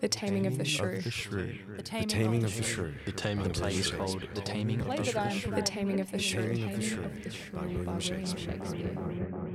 The Taming of the Shrew. The Shrew. The The Taming, Taming of the Shrew. The Taming The of the play is Shrew. called The Taming of Play the that I am Shrew. The Taming of the Shrew. Taming of the Shrew by William William Shakespeare.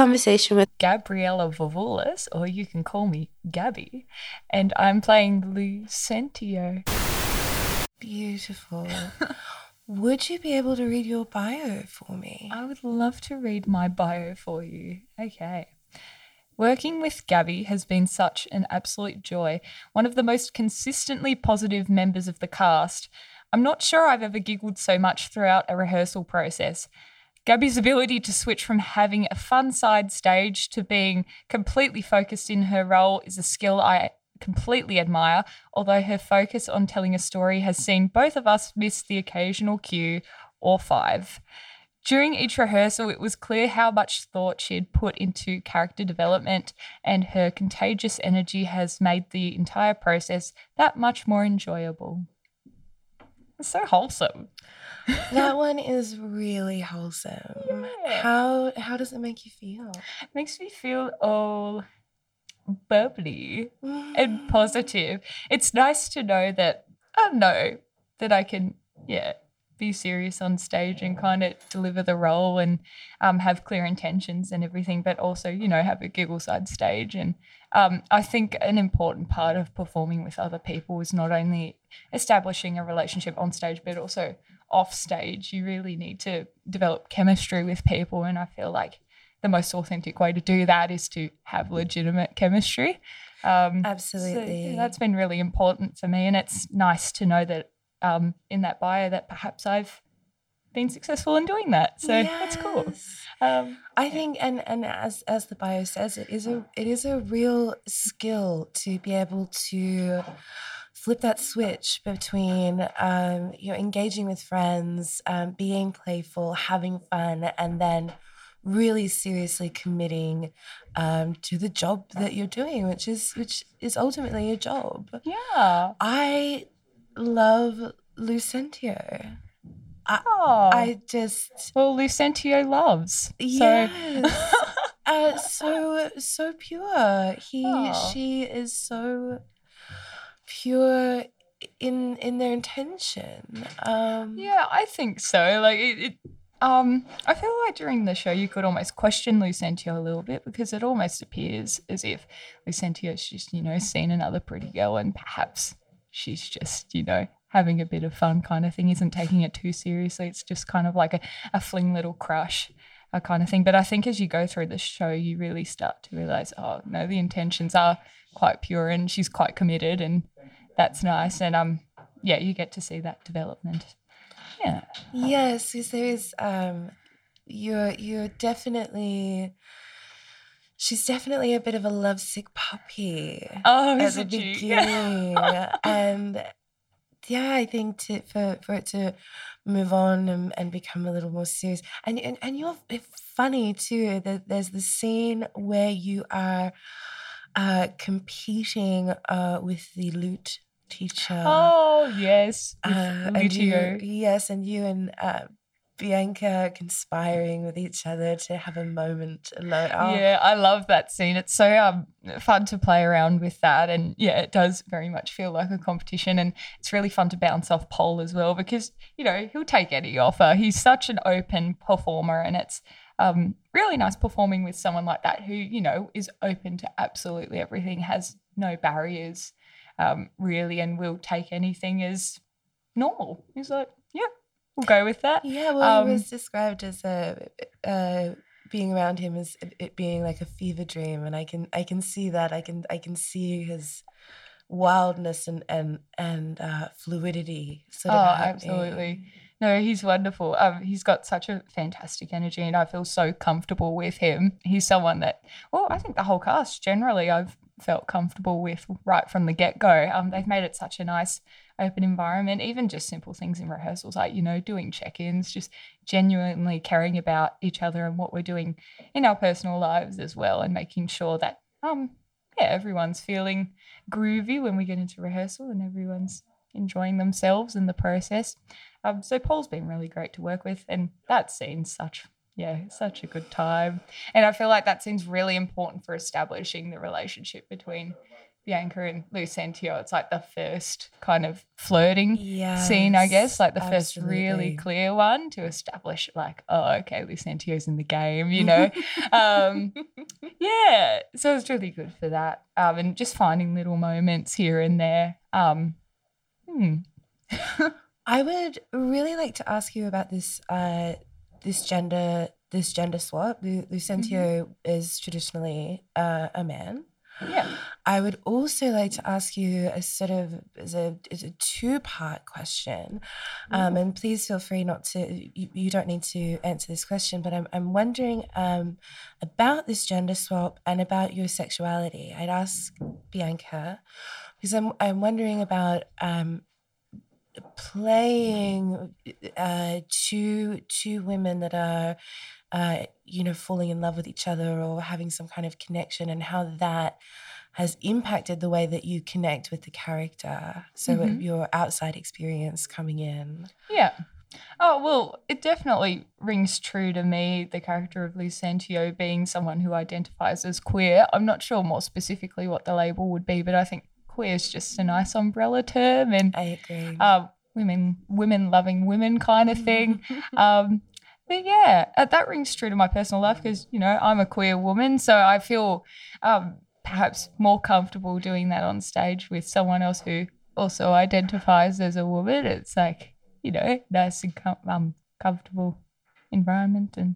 Conversation with Gabriella Vavoulis, or you can call me Gabby, and I'm playing Lucentio. Beautiful. Would you be able to read your bio for me? I would love to read my bio for you. Okay. Working with Gabby has been such an absolute joy. One of the most consistently positive members of the cast. I'm not sure I've ever giggled so much throughout a rehearsal process. Gabby's ability to switch from having a fun side stage to being completely focused in her role is a skill I completely admire, although her focus on telling a story has seen both of us miss the occasional cue or five. During each rehearsal, it was clear how much thought she had put into character development, and her contagious energy has made the entire process that much more enjoyable. It's so wholesome. that one is really wholesome. Yeah. How how does it make you feel? It makes me feel all bubbly Mm. and positive. It's nice to know that I know that I can, yeah, be serious on stage and kind of deliver the role and um, have clear intentions and everything, but also, you know, have a giggle side stage. And um, I think an important part of performing with other people is not only establishing a relationship on stage, but also off stage. You really need to develop chemistry with people. And I feel like the most authentic way to do that is to have legitimate chemistry. Um, so, Absolutely. yeah, that's been really important for me, and it's nice to know that um, in that bio that perhaps I've been successful in doing that. So that's cool. Um, I think, and and as as the bio says, it is a it is a real skill to be able to flip that switch between um, you know engaging with friends, um, being playful, having fun, and then really seriously committing um, to the job that you're doing, which is which is ultimately a job. yeah. I love Lucentio. Oh, I just well, Lucentio loves. So Yes. uh, so so pure. He Aw. she is so pure in in their intention. Um Yeah, I think so. Like it, it um I feel like during the show you could almost question Lucentio a little bit because it almost appears as if Lucentio's just, you know, seen another pretty girl and perhaps she's just, you know, having a bit of fun kind of thing, isn't taking it too seriously. It's just kind of like a, a fling little crush. uh kind of thing. But I think as you go through the show, you really start to realize, oh no, the intentions are quite pure and she's quite committed and that's nice. And um yeah, you get to see that development. Yeah. Yes, because there is um you're you're definitely she's definitely a bit of a lovesick puppy. Oh, at is the it beginning. and yeah, I think to for for it to move on and, and become a little more serious. And and, and you're funny too. That there's the scene where you are uh competing uh with the lute teacher. Oh yes, Uh, and you, yes, and you and uh, Bianca conspiring with each other to have a moment alone. Oh, Yeah, I love that scene. It's so um fun to play around with that, and yeah, it does very much feel like a competition, and it's really fun to bounce off Paul as well because you know he'll take any offer. He's such an open performer, and it's um really nice performing with someone like that who you know is open to absolutely everything, has no barriers, um really, and will take anything as normal. He's like, yeah, we'll go with that. Yeah, well, he Um, was described as a uh, being around him as it- it being like a fever dream, and I can I can see that. I can I can see his wildness and and and uh, fluidity. Sort Oh, of absolutely. No, he's wonderful. Um, he's got such a fantastic energy, and I feel so comfortable with him. He's someone that, well, I think the whole cast generally I've felt comfortable with right from the get go. Um, they've made it such a nice, open environment. Even just simple things in rehearsals, like you know, doing check-ins, just genuinely caring about each other and what we're doing in our personal lives as well, and making sure that um, yeah, everyone's feeling groovy when we get into rehearsal and everyone's enjoying themselves in the process. Um, so Paul's been really great to work with, and that scene's such yeah, such a good time. And I feel like that seems really important for establishing the relationship between Bianca and Lucentio. It's like the first kind of flirting scene, I guess, like the first really clear one to establish, like, oh, okay, Lucentio's in the game, you know? um, yeah, so it's really good for that. Um, and just finding little moments here and there. Um, hmm. I would really like to ask you about this uh, this gender this gender swap. Lu- Lucentio is traditionally uh, a man. Yeah. I would also like to ask you a sort of a a two part question, um, and please feel free not to. You, you don't need to answer this question, but I'm I'm wondering um, about this gender swap and about your sexuality. I'd ask Bianca because I'm I'm wondering about um, playing uh, two two women that are uh, you know falling in love with each other or having some kind of connection and how that has impacted the way that you connect with the character so Mhm. your outside experience coming in Yeah. Oh, well, it definitely rings true to me, the character of Lucentio being someone who identifies as queer. I'm not sure more specifically what the label would be, but I think queer is just a nice umbrella term and i agree uh, women women loving women kind of thing. um, but yeah, uh, that rings true to my personal life because, you know, I'm a queer woman. So I feel um, perhaps more comfortable doing that on stage with someone else who also identifies as a woman. It's like, you know, nice and com- um, comfortable environment. And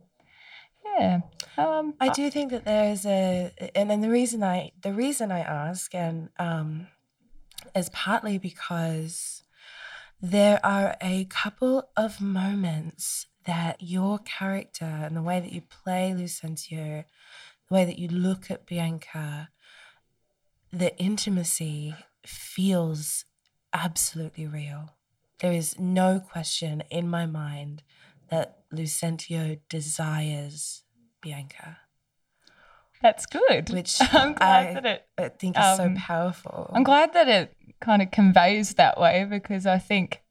yeah. Um, I do think that there's a, and then the reason I the reason I ask and um, is partly because there are a couple of moments that your character and the way that you play Lucentio, the way that you look at Bianca, the intimacy feels absolutely real. There is no question in my mind that Lucentio desires Bianca, that's good. which I'm glad I, that it I think is so um, powerful. I'm glad that it kind of conveys that way because I think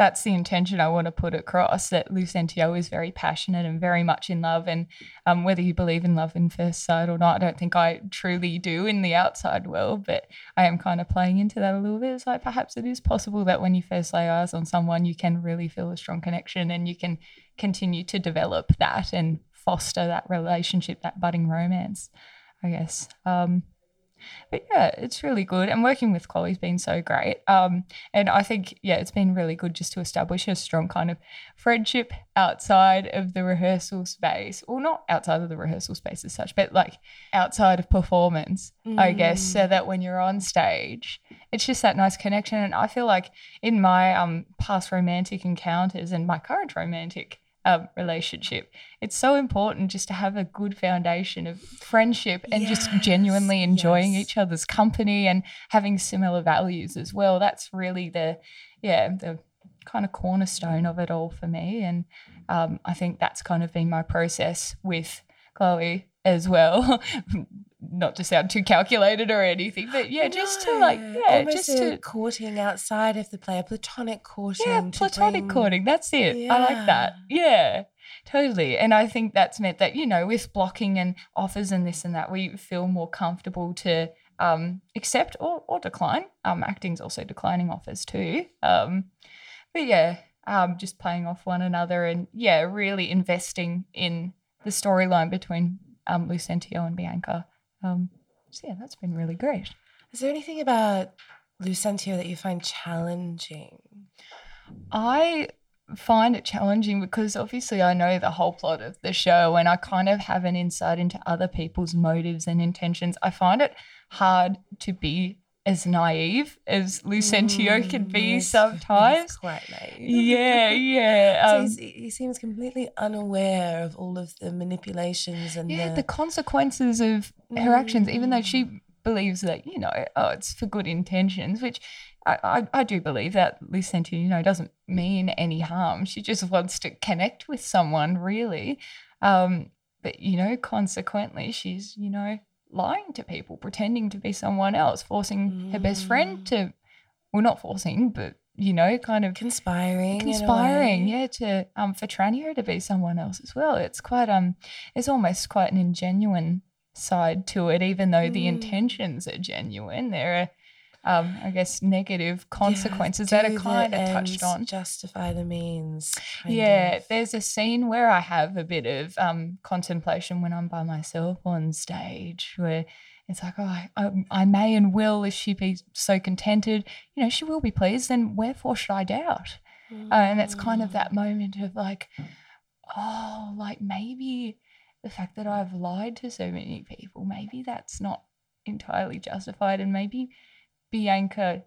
that's the intention I want to put across that Lucentio is very passionate and very much in love. And um, whether you believe in love in first sight or not, I don't think I truly do in the outside world, but I am kind of playing into that a little bit. It's like perhaps it is possible that when you first lay eyes on someone, you can really feel a strong connection and you can continue to develop that and foster that relationship, that budding romance, I guess. Um, but yeah, it's really good. And working with Chloe's been so great. Um, and I think, yeah, it's been really good just to establish a strong kind of friendship outside of the rehearsal space. Well, not outside of the rehearsal space as such, but like outside of performance, I guess, so that when you're on stage, it's just that nice connection. And I feel like in my um, past romantic encounters and my current romantic um, relationship, it's so important just to have a good foundation of friendship and just genuinely enjoying yes. each other's company and having similar values as well. That's really the, yeah, the kind of cornerstone of it all for me. And um, I think that's kind of been my process with Chloe as well. Not to sound too calculated or anything, but yeah, just to like, yeah, almost just to courting outside of the play, a platonic courting. yeah, platonic bring- courting. That's it. I like that. Yeah, totally. And I think that's meant that, you know, with blocking and offers and this and that, we feel more comfortable to um, accept or, or decline. Um, acting's also declining offers too. Um, but yeah, um, just playing off one another and yeah, really investing in the storyline between um, Lucentio and Bianca. Um, so yeah, that's been really great. Is there anything about Lucentio that you find challenging? I find it challenging because obviously I know the whole plot of the show and I kind of have an insight into other people's motives and intentions. I find it hard to be as naive as Lucentio can Mm, be yes, sometimes. he's quite naive. Yeah, yeah. Um, he's, he seems completely unaware of all of the manipulations and yeah, the, the consequences of her actions, even though she Mm. believes that, you know, oh, it's for good intentions, which I, I, I do believe that Lucentio, you know, doesn't mean any harm. She just wants to connect with someone, really. Um, but, you know, consequently, she's, you know, lying to people, pretending to be someone else, forcing her best friend to, well, not forcing, but you know, kind of Conspiring. conspiring, yeah, to um for Tranio to be someone else as well. It's quite um, it's almost quite an ingenuine side to it, even though the Mm. intentions are genuine. There are, um, I guess, negative Yeah, consequences that are kind of touched on. Justify the means. Yeah, of. there's a scene where I have a bit of um, contemplation when I'm by myself on stage, where it's like, oh, I, I, I may and will, if she be so contented, you know, she will be pleased. Then wherefore should I doubt? Uh, and it's kind of that moment of like, oh, like maybe the fact that I've lied to so many people, maybe that's not entirely justified, and maybe Bianca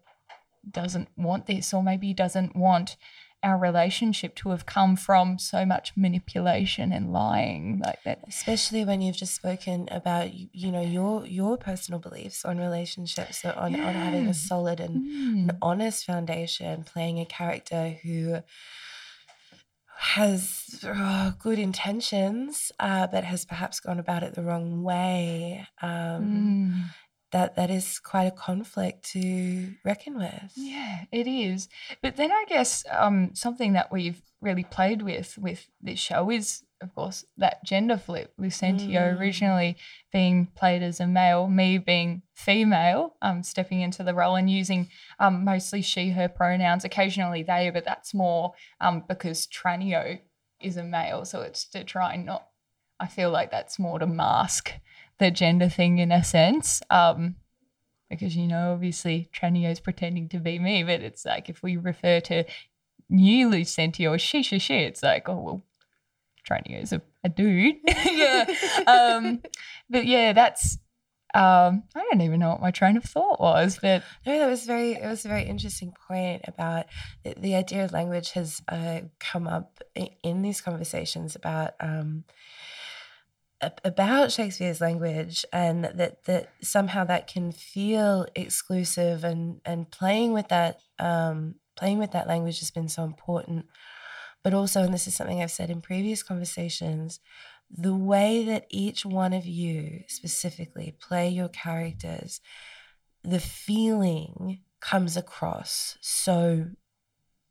doesn't want this, or maybe doesn't want our relationship to have come from so much manipulation and lying like that. especially when you've just spoken about you know your your personal beliefs on relationships so on, on having a solid and Mm. an honest foundation playing a character who has uh, good intentions uh, but has perhaps gone about it the wrong way um, Mm. That that is quite a conflict to reckon with Yeah, it is. But then I guess um, something that we've really played with with this show is, of course, that gender flip. Lucentio Mm. originally being played as a male, me being female, um, stepping into the role and using um, mostly she, her pronouns, occasionally they, but that's more um, because Tranio is a male. So it's to try and not, I feel like that's more to mask the gender thing in a sense. Um, because you know, obviously Tranio's pretending to be me, but it's like if we refer to new Lucentio as she, she, she, it's like, oh well, Tranio's a, a dude. yeah. Um, but yeah, that's um, I don't even know what my train of thought was, but No, that was very. It was a very interesting point about the, the idea of language has uh, come up i- in these conversations about um, about Shakespeare's language, and that that somehow that can feel exclusive, and and playing with that um, playing with that language has been so important. But also, and this is something I've said in previous conversations, the way that each one of you specifically play your characters the feeling comes across so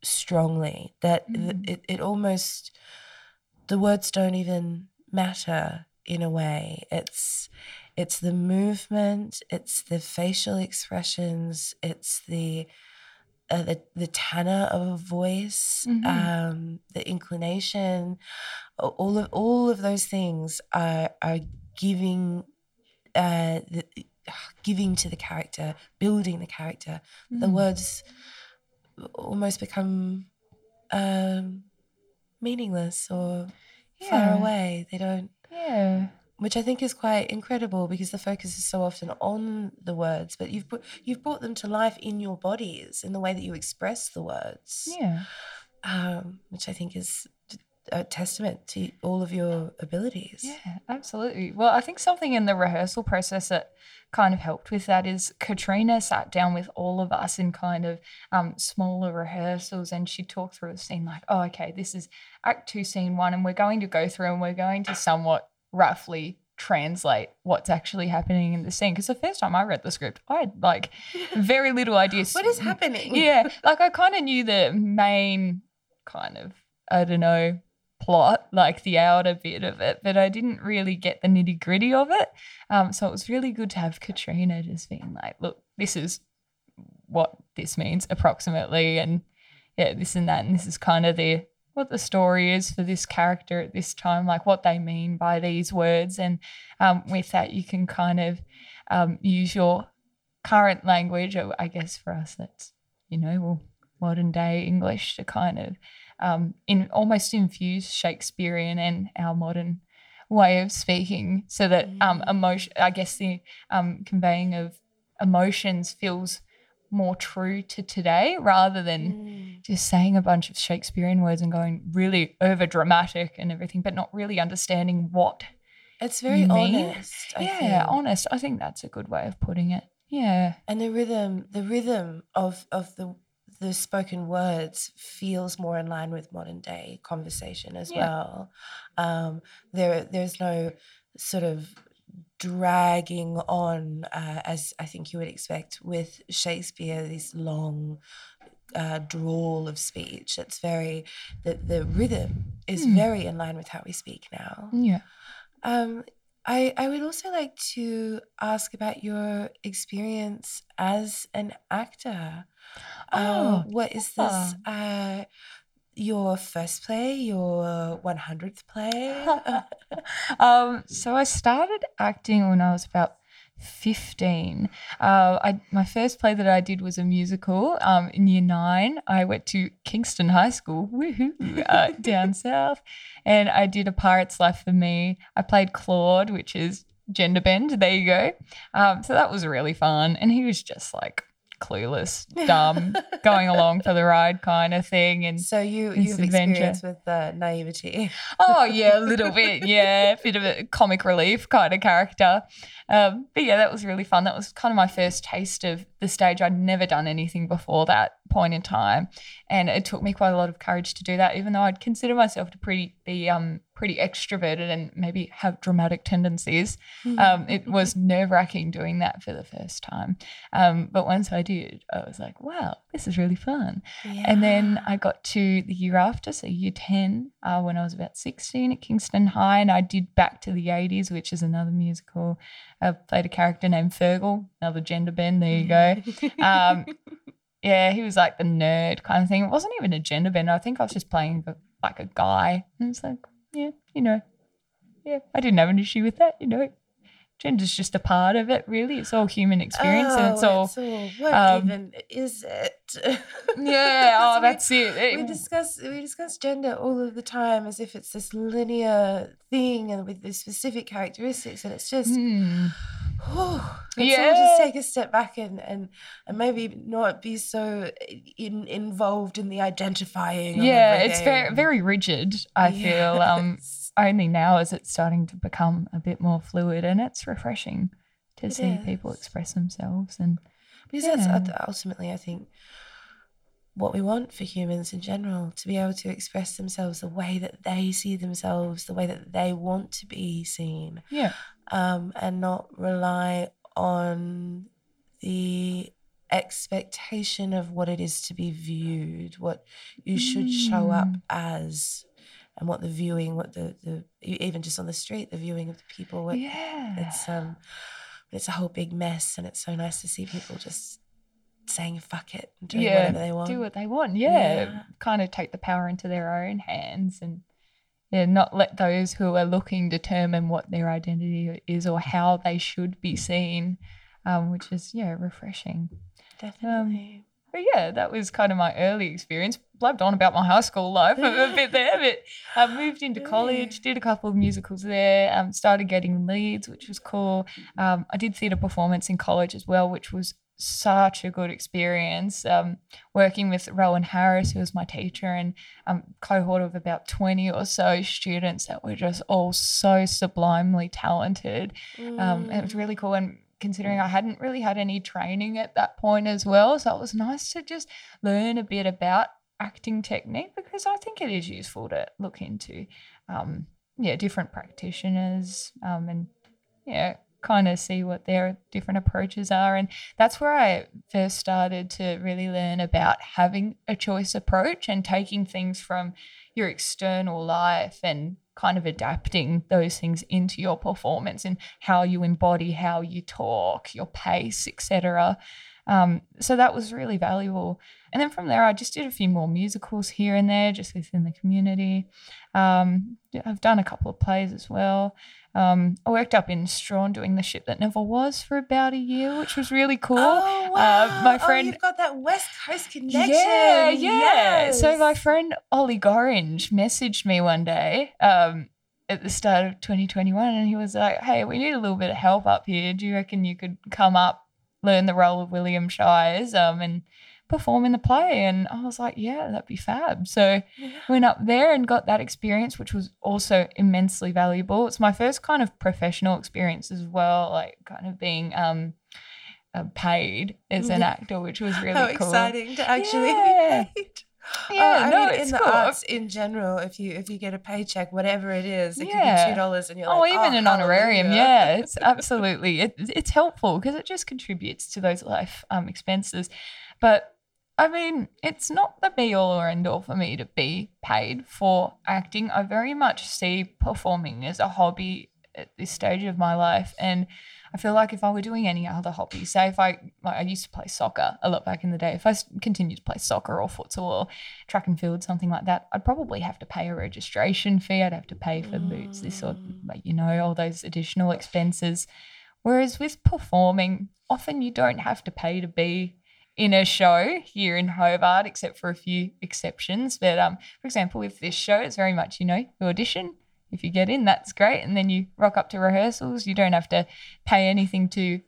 strongly that th- Mm. it, it almost the words don't even matter in a way it's it's the movement it's the facial expressions it's the uh, the, the tenor of a voice Mhm. um the inclination all of all of those things are are giving uh the, giving to the character building the character the Mm. words almost become um meaningless or far away they don't yeah. which I think is quite incredible because the focus is so often on the words, but you've put, you've brought them to life in your bodies in the way that you express the words, Yeah. um, which I think is a testament to all of your abilities. Yeah, absolutely. Well, I think something in the rehearsal process that kind of helped with that is Katrina sat down with all of us in kind of um, smaller rehearsals and she talked through a scene like, oh, okay, this is act two, scene one, and we're going to go through and we're going to somewhat roughly translate what's actually happening in the scene. Because the first time I read the script, I had like very little idea. What is happening? yeah, like I kind of knew the main kind of, I don't know, plot, like the outer bit of it, but I didn't really get the nitty gritty of it. Um, so it was really good to have Katrina just being like, look, this is what this means approximately, and yeah, this and that, and this is kind of the what the story is for this character at this time, like what they mean by these words, and um, with that you can kind of um, use your current language. I guess for us, that's you know, well, modern day English to kind of um, in almost infuse Shakespearean and our modern way of speaking, so that um, emotion, I guess the um, conveying of emotions feels more true to today rather than Mm. just saying a bunch of Shakespearean words and going really over dramatic and everything, but not really understanding what. It's very honest. I yeah, think. honest. I think that's a good way of putting it. Yeah. and the rhythm the rhythm of of the the spoken words feels more in line with modern day conversation as Yeah. well um there there's no sort of dragging on, uh, as I think you would expect with Shakespeare, this long uh, drawl of speech. It's very, the, the rhythm is Hmm. very in line with how we speak now. Yeah. Um, I, I would also like to ask about your experience as an actor. Uh, Oh, what is this? Uh, your first play, your 100th play? um, so I started acting when I was about 15. Uh, I, my first play that I did was a musical um, in year nine. I went to Kingston High School, woohoo, uh, down south, and I did A Pirate's Life for Me. I played Claude, which is gender bend. There you go. Um, so that was really fun. And he was just like clueless, dumb, going along for the ride kind of thing. And so you you've adventure. experience with the naivety. Oh yeah, a little bit. Yeah, a bit of a comic relief kind of character. Um, but yeah, that was really fun. That was kind of my first taste of the stage. I'd never done anything before that point in time, and it took me quite a lot of courage to do that. Even though I'd consider myself to pretty be um pretty extroverted and maybe have dramatic tendencies, um, it was nerve wracking doing that for the first time. Um, but once I did, I was like, wow, this is really fun. And then I got to the year after, so year 10, uh, when I was about 16 at Kingston High, and I did Back to the 80s, which is another musical. I played a character named Fergal, another gender bend. There you go. Yeah, he was like the nerd kind of thing. It wasn't even a gender bend. I think I was just playing like a guy. And it's like, yeah, you know, yeah, I didn't have an issue with that, you know. Gender's just a part of it, really. It's all human experience, and it's Oh, all, it's all what um, even is it? yeah. Oh, we- that's it. It- we discuss we discuss gender all of the time as if it's this linear thing and with these specific characteristics, and it's just. Hmm. Let's all Yeah. just take a step back and, and, and maybe not be so in, involved in the identifying. of yeah it's very very rigid i feel um only now is it starting to become a bit more fluid and it's refreshing to It see people express themselves and because that's Yeah. ult- ultimately, I think, what we want for humans in general to be able to express themselves the way that they see themselves, the way that they want to be seen. yeah um, and not rely on the expectation of what it is to be viewed, what you should show up Mm. as, and what the viewing, what the, the even just on the street, the viewing of the people. What, yeah It's um, it's a whole big mess, and it's so nice to see people just saying fuck it and doing yeah whatever they want. do what they want yeah, Yeah. kind of take the power into their own hands and yeah not let those who are looking determine what their identity is or how they should be seen um, which is yeah refreshing Definitely. But yeah, that was kind of my early experience. Blabbed on about my high school life a bit there, but I moved into college, did a couple of musicals there, um, started getting leads, which was cool. Um, I did theatre performance in college as well, which was such a good experience. Um, working with Rowan Harris, who was my teacher, and um, cohort of about 20 or so students that were just all so sublimely talented. Um, and it was really cool. And considering I hadn't really had any training at that point as well. So it was nice to just learn a bit about acting technique because I think it is useful to look into, um, yeah, different practitioners um, and, yeah, kind of see what their different approaches are. And that's where I first started to really learn about having a choice approach and taking things from your external life and kind of adapting those things into your performance and how you embody how you talk your pace etc um, so that was really valuable. And then from there i just did a few more musicals here and there just within the community. Um, i've done a couple of plays as well um, i worked up in Strahan doing the ship that never was for about a year which was really cool Oh, wow. Uh, my Oh, friend you've got that West Coast connection. yeah, yeah. So my friend Ollie Gorringe messaged me one day um, at the start of 2021, and he was like, "Hey, we need a little bit of help up here. Do you reckon you could come up, learn the role of William Shires, um, and perform in the play?" And I was like, "Yeah, that'd be fab." So went up there and got that experience, which was also immensely valuable. It's my first kind of professional experience as well, like kind of being um, uh, paid as an actor, which was really How cool. exciting to actually Yeah. be paid. Yeah, I no, mean, it's in the cool. arts in general, if you if you get a paycheck, whatever it is, it Yeah. could be two dollars, and you're like, Oh, like, even an honorarium, hallelujah." yeah, it's absolutely it, it's helpful because it just contributes to those life um, expenses. But I mean, it's not the be all or end all for me to be paid for acting. I very much see performing as a hobby at this stage of my life, and I feel like if I were doing any other hobby, say if I like I used to play soccer a lot back in the day, if I continued to play soccer or futsal or track and field, something like that, I'd probably have to pay a registration fee. I'd have to pay for boots, this sort, you know, all those additional expenses. Whereas with performing, often you don't have to pay to be in a show here in Hobart, except for a few exceptions. But um, for example, with this show, it's very much you know you audition. If you get in, that's great, and then you rock up to rehearsals. You don't have to pay anything to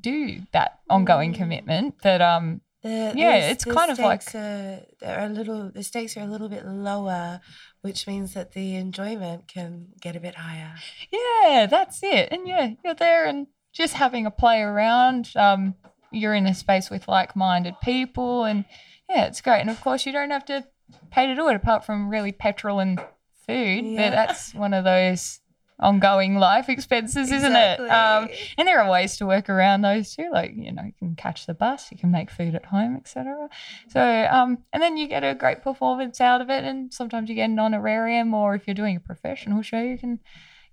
do that ongoing commitment. But um, The, Yeah, the- it's the kind of like- Are, they're a little. The stakes are a little bit lower, which means that the enjoyment can get a bit higher. Yeah, that's it. And yeah, you're there and just having a play around. Um, you're in a space with like-minded people, and yeah, it's great. And of course, you don't have to pay to do it apart from really petrol and food. Yeah. But that's one of those ongoing life expenses, isn't it? Um, and there are ways to work around those too. Like you know, you can catch the bus, you can make food at home, etc. So, um, and then you get a great performance out of it, and sometimes you get an honorarium, or if you're doing a professional show, you can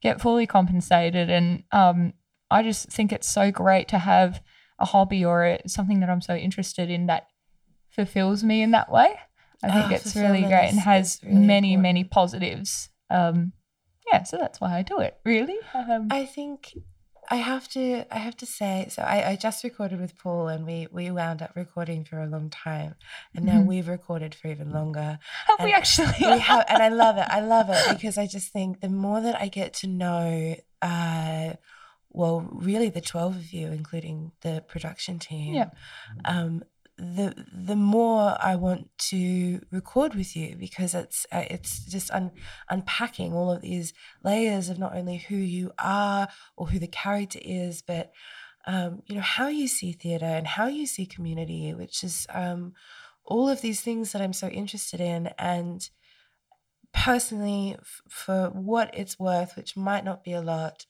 get fully compensated. And um, I just think it's so great to have a hobby or a, something that I'm so interested in that fulfills me in that way. I think Ah, it's really great and has really many, important. many positives. Um, yeah, so that's why I do it. Really. Um, I think I have to. I have to say. So I, I just recorded with Paul, and we we wound up recording for a long time, and now Mhm. we've recorded for even longer. have we actually? we have, and I love it. I love it because I just think the more that I get to know, uh, well, really the twelve of you, including the production team, Yeah. um, the the more I want to record with you because it's uh, it's just un, unpacking all of these layers of not only who you are or who the character is, but um, you know how you see theatre and how you see community, which is um, all of these things that I'm so interested in and personally f- for what it's worth which might not be a lot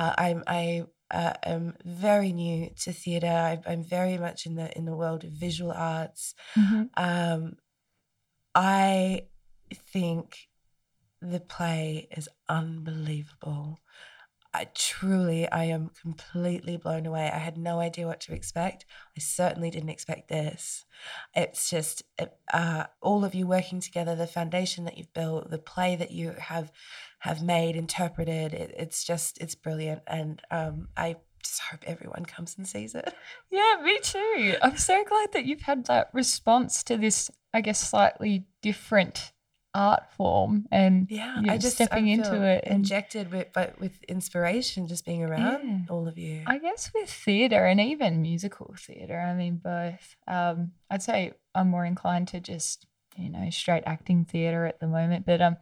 uh, i'm i uh, am very new to theatre I, i'm very much in the in the world of visual arts Mhm. um, i think the play is unbelievable I truly, I am completely blown away. I had no idea what to expect. I certainly didn't expect this. It's just uh, all of you working together, the foundation that you've built, the play that you have have made, interpreted. It, it's just, it's brilliant, and um, I just hope everyone comes and sees it. Yeah, me too. I'm so glad that you've had that response to this, I guess, slightly different art form and Yeah, you I just stepping I into it and injected with, but with inspiration, just being around Yeah. all of you. I guess with theatre and even musical theatre, I mean both. Um, I'd say I'm more inclined to just you know straight acting theatre at the moment, but um,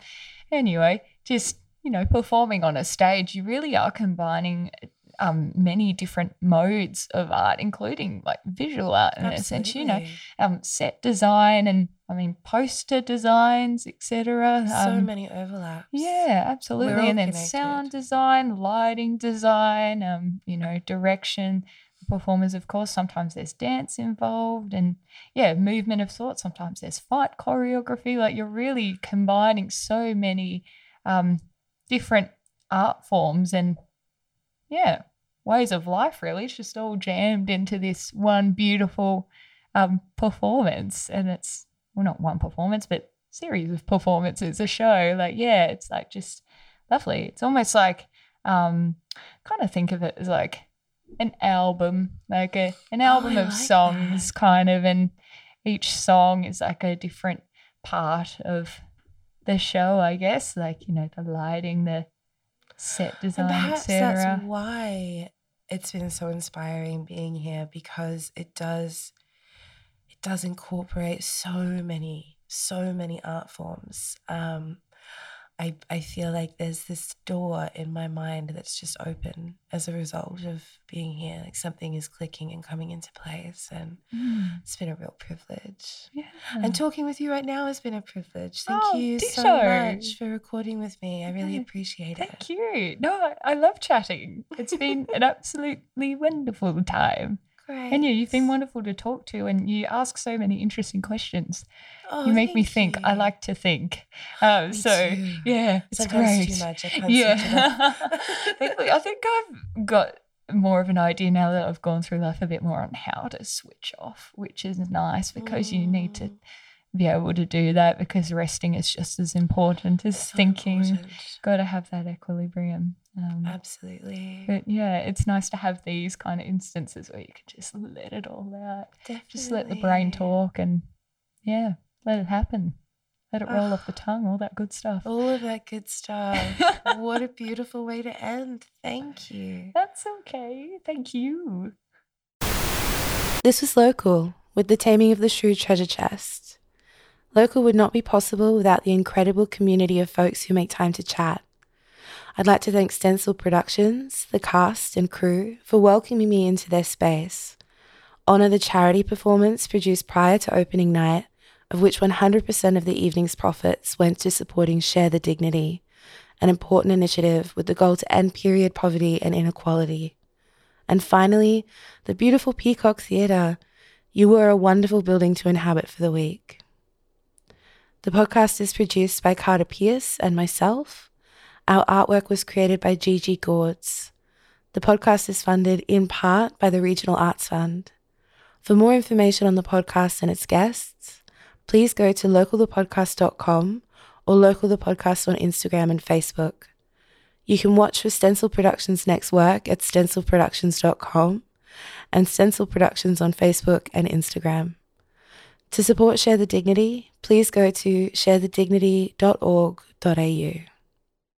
anyway, just you know performing on a stage, you really are combining um many different modes of art, including like visual art in a sense. You know, um, set design and I mean poster designs, etc. so Um, many overlaps. yeah, absolutely. And then connected. sound design, lighting design, um, you know, direction, performers, of course. Sometimes there's dance involved and yeah, movement of sorts. Sometimes there's fight choreography. Like you're really combining so many um, different art forms and yeah, ways of life really. It's just all jammed into this one beautiful um, performance. And it's well not one performance, but series of performances, a show. Like, yeah, it's like just lovely. It's almost like um kind of think of it as like an album, like a an album I of like songs, kind of, and each song is like a different part of the show, I guess. Like, you know, the lighting, the set design, perhaps etc. that's why it's been so inspiring being here because it does it does incorporate so many so many art forms. Um, I, I feel like there's this door in my mind that's just open as a result of being here. Like something is clicking and coming into place. And mm. it's been a real privilege. Yeah. And talking with you right now has been a privilege. Thank Oh, you so much for recording with me. I really appreciate Thank it. Thank you. No, I, I love chatting. It's been an absolutely wonderful time. Great. And yeah, you've been wonderful to talk to, and you ask so many interesting questions. Oh, you make me think. I like to think. Um, so too. yeah, it's Sometimes great. I can't switch it off. yeah, I think I've got more of an idea now that I've gone through life a bit more on how to switch off, which is nice because you need to Mm. be able to do that because resting is just as important as So thinking. important. Got to have that equilibrium. Um, Absolutely. but yeah, it's nice to have these kind of instances where you can just let it all out. Definitely. Just let the brain talk and yeah, let it happen. Let it roll off the tongue, all that good stuff. All of that good stuff. what a beautiful way to end. Thank you. That's okay. Thank you. This was Local with the Taming of the Shrew treasure chest. Local would not be possible without the incredible community of folks who make time to chat. I'd like to thank Stencil Productions, the cast and crew, for welcoming me into their space. Honour the charity performance produced prior to opening night, of which 100% of the evening's profits went to supporting Share the Dignity, an important initiative with the goal to end period poverty and inequality. And finally, the beautiful Peacock Theatre. You were a wonderful building to inhabit for the week. The podcast is produced by Carter Pierce and myself. Our artwork was created by Gigi Gords. The podcast is funded in part by the Regional Arts Fund. For more information on the podcast and its guests, please go to localthepodcast.com or Local the Podcast on Instagram and Facebook. You can watch for Stencil Productions' next work at stencilproductions.com and Stencil Productions on Facebook and Instagram. To support Share the Dignity, please go to sharethedignity.org.au.